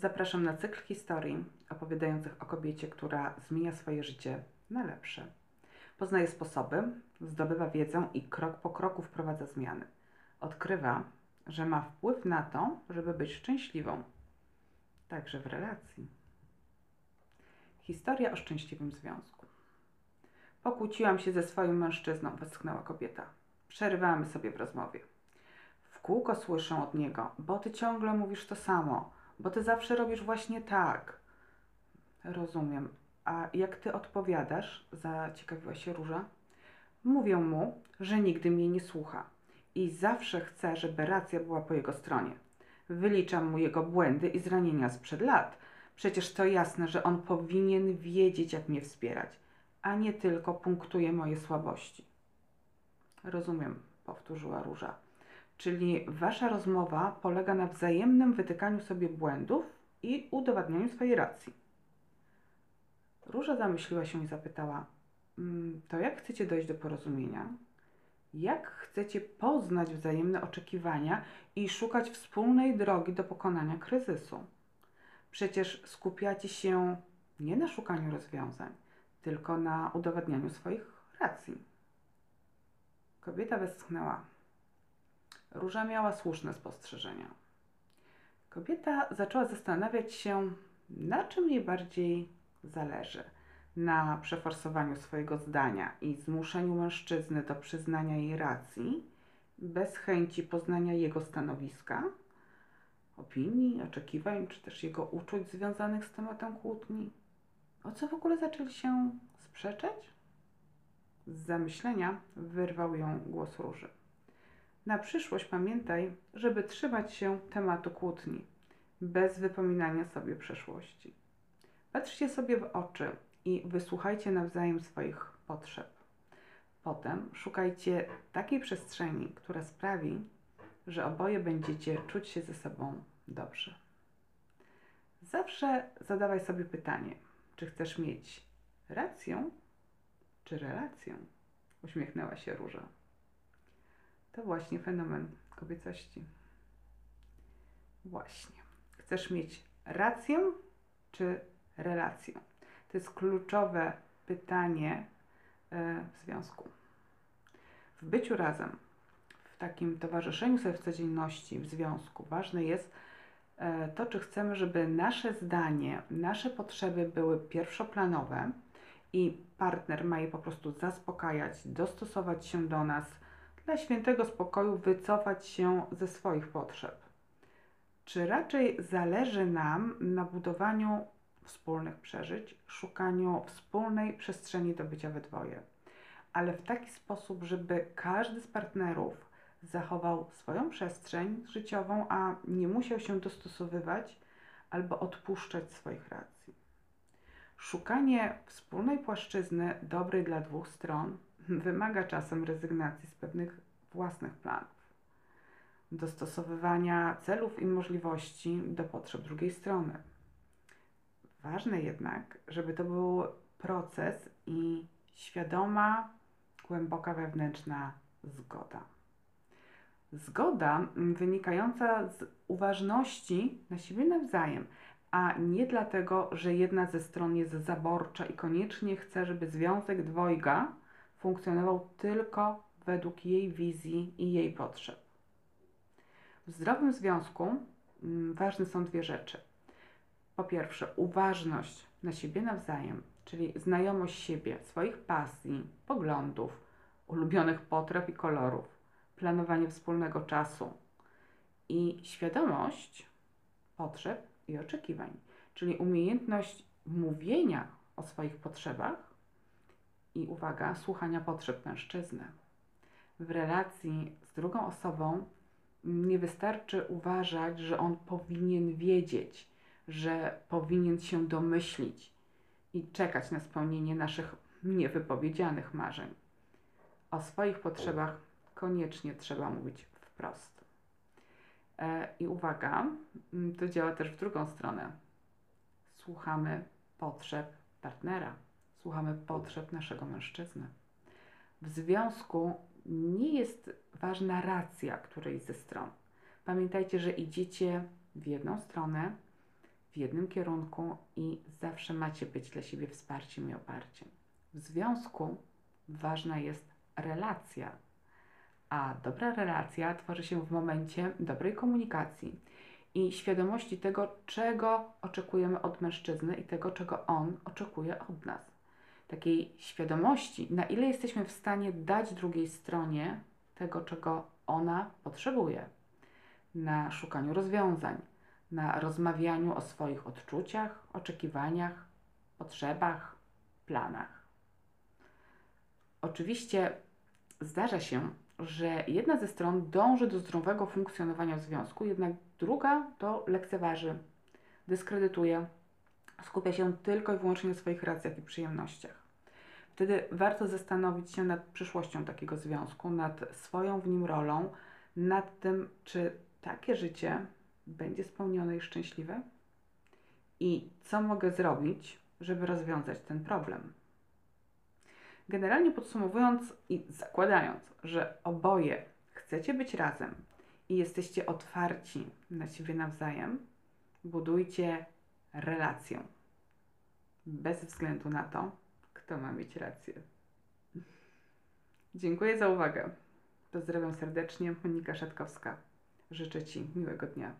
Zapraszam na cykl historii opowiadających o kobiecie, która zmienia swoje życie na lepsze. Poznaje sposoby, zdobywa wiedzę i krok po kroku wprowadza zmiany. Odkrywa, że ma wpływ na to, żeby być szczęśliwą, także w relacji. Historia o szczęśliwym związku. Pokłóciłam się ze swoim mężczyzną, westchnęła kobieta. Przerywamy sobie w rozmowie. W kółko słyszę od niego, bo ty ciągle mówisz to samo, bo ty zawsze robisz właśnie tak. Rozumiem. A jak ty odpowiadasz? Zaciekawiła się Róża. Mówię mu, że nigdy mnie nie słucha i zawsze chce, żeby racja była po jego stronie. Wyliczam mu jego błędy i zranienia sprzed lat. Przecież to jasne, że on powinien wiedzieć, jak mnie wspierać, a nie tylko punktuje moje słabości. Rozumiem, powtórzyła Róża. Czyli wasza rozmowa polega na wzajemnym wytykaniu sobie błędów i udowadnianiu swojej racji. Róża zamyśliła się i zapytała: "Mm, To jak chcecie dojść do porozumienia? Jak chcecie poznać wzajemne oczekiwania i szukać wspólnej drogi do pokonania kryzysu? Przecież skupiacie się nie na szukaniu rozwiązań, tylko na udowadnianiu swoich racji. Kobieta westchnęła. Róża miała słuszne spostrzeżenia. Kobieta zaczęła zastanawiać się, na czym jej bardziej zależy. Na przeforsowaniu swojego zdania i zmuszeniu mężczyzny do przyznania jej racji, bez chęci poznania jego stanowiska, opinii, oczekiwań, czy też jego uczuć związanych z tematem kłótni. O co w ogóle zaczęli się sprzeczać? Z zamyślenia wyrwał ją głos róży. Na przyszłość pamiętaj, żeby trzymać się tematu kłótni, bez wypominania sobie przeszłości. Patrzcie sobie w oczy i wysłuchajcie nawzajem swoich potrzeb. Potem szukajcie takiej przestrzeni, która sprawi, że oboje będziecie czuć się ze sobą dobrze. Zawsze zadawaj sobie pytanie, czy chcesz mieć rację, czy relację? Uśmiechnęła się Róża. To właśnie fenomen kobiecości. Właśnie. Chcesz mieć rację czy relację? To jest kluczowe pytanie e, w związku. W byciu razem, w takim towarzyszeniu sobie w codzienności, w związku, ważne jest e, to, czy chcemy, żeby nasze zdanie, nasze potrzeby były pierwszoplanowe i partner ma je po prostu zaspokajać, dostosować się do nas dla świętego spokoju wycofać się ze swoich potrzeb? Czy raczej zależy nam na budowaniu wspólnych przeżyć, szukaniu wspólnej przestrzeni do bycia we dwoje, ale w taki sposób, żeby każdy z partnerów zachował swoją przestrzeń życiową, a nie musiał się dostosowywać albo odpuszczać swoich racji? Szukanie wspólnej płaszczyzny dobrej dla dwóch stron wymaga czasem rezygnacji z pewnych własnych planów, dostosowywania celów i możliwości do potrzeb drugiej strony. Ważne jednak, żeby to był proces i świadoma, głęboka wewnętrzna zgoda. Zgoda wynikająca z uważności na siebie nawzajem, a nie dlatego, że jedna ze stron jest zaborcza i koniecznie chce, żeby związek dwojga funkcjonował tylko według jej wizji i jej potrzeb. W zdrowym związku mm, ważne są dwie rzeczy. Po pierwsze, uważność na siebie nawzajem, czyli znajomość siebie, swoich pasji, poglądów, ulubionych potraw i kolorów, planowanie wspólnego czasu i świadomość potrzeb i oczekiwań, czyli umiejętność mówienia o swoich potrzebach i uwaga, słuchania potrzeb mężczyzny. W relacji z drugą osobą nie wystarczy uważać, że on powinien wiedzieć, że powinien się domyślić i czekać na spełnienie naszych niewypowiedzianych marzeń. O swoich potrzebach koniecznie trzeba mówić wprost. E, I uwaga, to działa też w drugą stronę. Słuchamy potrzeb partnera słuchamy potrzeb naszego mężczyzny. W związku nie jest ważna racja którejś ze stron. Pamiętajcie, że idziecie w jedną stronę w jednym kierunku i zawsze macie być dla siebie wsparciem i oparciem. W związku ważna jest relacja, a dobra relacja tworzy się w momencie dobrej komunikacji i świadomości tego, czego oczekujemy od mężczyzny i tego, czego on oczekuje od nas. Takiej świadomości, na ile jesteśmy w stanie dać drugiej stronie tego, czego ona potrzebuje, na szukaniu rozwiązań, na rozmawianiu o swoich odczuciach, oczekiwaniach, potrzebach, planach. Oczywiście zdarza się, że jedna ze stron dąży do zdrowego funkcjonowania związku, jednak druga to lekceważy, dyskredytuje, skupia się tylko i wyłącznie na swoich racjach i przyjemnościach. Wtedy warto zastanowić się nad przyszłością takiego związku, nad swoją w nim rolą, nad tym, czy takie życie będzie spełnione i szczęśliwe i co mogę zrobić, żeby rozwiązać ten problem. Generalnie podsumowując i zakładając, że oboje chcecie być razem i jesteście otwarci na siebie nawzajem, budujcie relację. Bez względu na to, kto ma mieć rację. Dziękuję za uwagę. Pozdrawiam serdecznie, Monika Szatkowska. Życzę Ci miłego dnia.